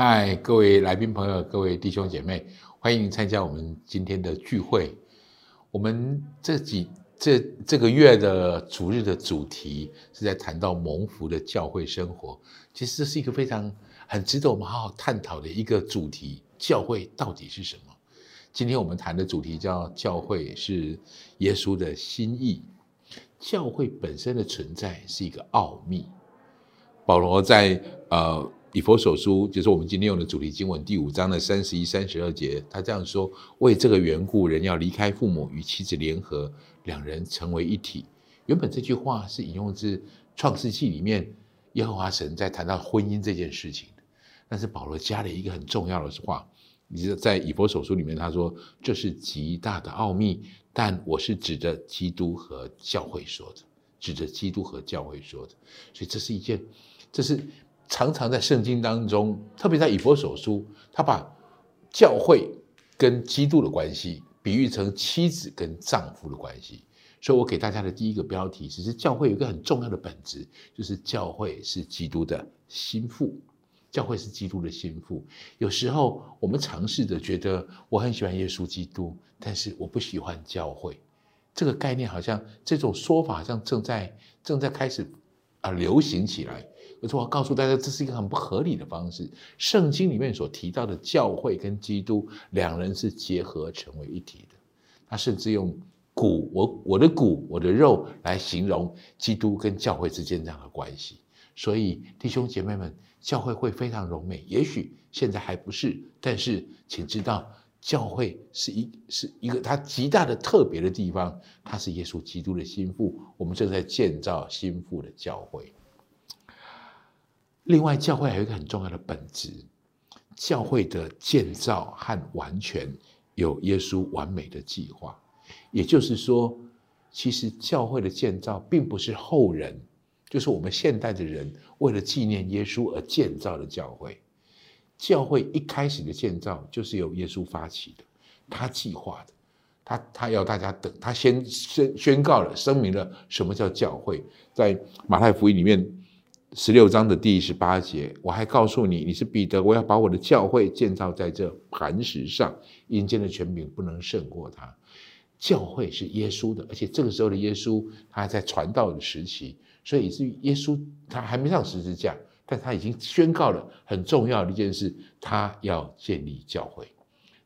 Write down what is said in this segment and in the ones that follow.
嗨，各位来宾朋友，各位弟兄姐妹，欢迎参加我们今天的聚会。我们这几这这个月的主日的主题是在谈到蒙福的教会生活。其实这是一个非常很值得我们好好探讨的一个主题。教会到底是什么？今天我们谈的主题叫“教会是耶稣的心意”。教会本身的存在是一个奥秘。保罗在呃以佛所书，就是我们今天用的主题经文第五章的三十一、三十二节，他这样说：“为这个缘故，人要离开父母，与妻子联合，两人成为一体。”原本这句话是引用自创世纪里面耶和华神在谈到婚姻这件事情。但是保罗加了一个很重要的话，你在以佛所书里面他说：“这是极大的奥秘。”但我是指着基督和教会说的，指着基督和教会说的。所以这是一件，这是常常在圣经当中，特别在以佛所书，他把教会跟基督的关系比喻成妻子跟丈夫的关系。所以我给大家的第一个标题，其实教会有一个很重要的本质，就是教会是基督的心腹。教会是基督的心腹。有时候我们尝试着觉得我很喜欢耶稣基督，但是我不喜欢教会。这个概念好像这种说法好像正在正在开始啊流行起来。可是我告诉大家，这是一个很不合理的方式。圣经里面所提到的教会跟基督两人是结合成为一体的。他甚至用骨我我的骨我的肉来形容基督跟教会之间这样的关系。所以弟兄姐妹们。教会会非常柔美，也许现在还不是，但是请知道，教会是一是一个它极大的特别的地方，它是耶稣基督的心腹，我们正在建造心腹的教会。另外，教会还有一个很重要的本质，教会的建造和完全有耶稣完美的计划，也就是说，其实教会的建造并不是后人。就是我们现代的人为了纪念耶稣而建造的教会。教会一开始的建造就是由耶稣发起的，他计划的，他他要大家等，他先宣宣告了，声明了什么叫教会。在马太福音里面十六章的第十八节，我还告诉你，你是彼得，我要把我的教会建造在这磐石上，阴间的权柄不能胜过他。教会是耶稣的，而且这个时候的耶稣他还在传道的时期。所以以至于耶稣他还没上十字架，但他已经宣告了很重要的一件事，他要建立教会，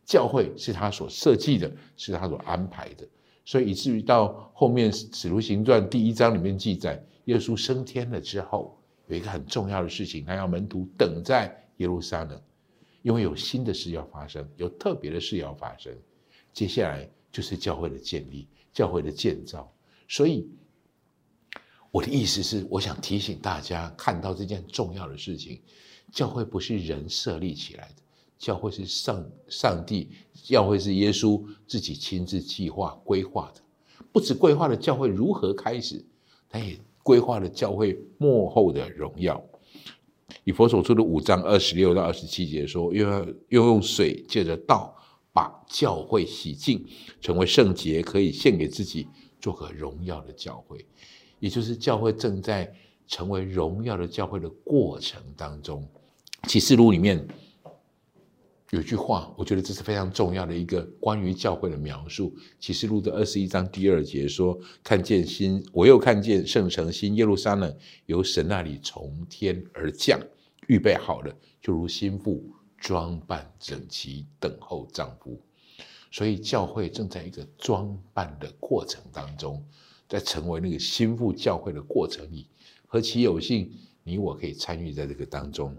教会是他所设计的，是他所安排的。所以以至于到后面《使徒行传》第一章里面记载，耶稣升天了之后，有一个很重要的事情，他要门徒等在耶路撒冷，因为有新的事要发生，有特别的事要发生。接下来就是教会的建立，教会的建造。所以。我的意思是，我想提醒大家，看到这件重要的事情，教会不是人设立起来的，教会是上上帝，教会是耶稣自己亲自计划规划的，不止规划了教会如何开始，他也规划了教会幕后的荣耀。以佛所出的五章二十六到二十七节说，又要又用水借着道把教会洗净，成为圣洁，可以献给自己，做个荣耀的教会。也就是教会正在成为荣耀的教会的过程当中，《启示录》里面有句话，我觉得这是非常重要的一个关于教会的描述。《启示录》的二十一章第二节说：“看见新，我又看见圣城新耶路撒冷由神那里从天而降，预备好了，就如新妇装扮整齐，等候丈夫。”所以教会正在一个装扮的过程当中。在成为那个心腹教会的过程里，何其有幸，你我可以参与在这个当中。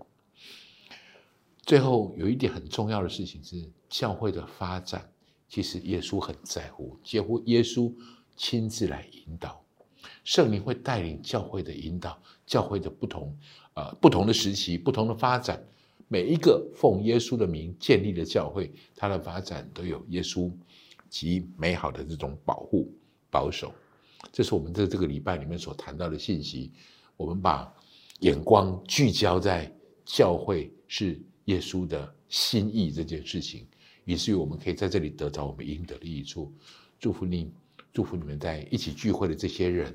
最后有一点很重要的事情是，教会的发展，其实耶稣很在乎，几乎耶稣亲自来引导，圣灵会带领教会的引导，教会的不同，呃，不同的时期，不同的发展，每一个奉耶稣的名建立的教会，它的发展都有耶稣极美好的这种保护、保守。这是我们在这个礼拜里面所谈到的信息。我们把眼光聚焦在教会是耶稣的心意这件事情，以至于我们可以在这里得到我们应得的益处。祝福你，祝福你们在一起聚会的这些人、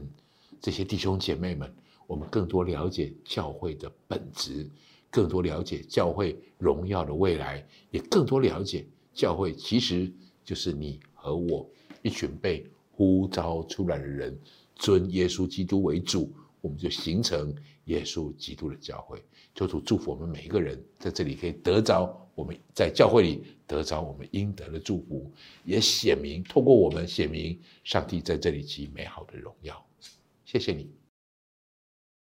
这些弟兄姐妹们，我们更多了解教会的本质，更多了解教会荣耀的未来，也更多了解教会其实就是你和我一群被呼召出来的人，尊耶稣基督为主，我们就形成耶稣基督的教会。求主祝福我们每一个人在这里可以得着我们在教会里得着我们应得的祝福，也显明透过我们显明上帝在这里极美好的荣耀。谢谢你。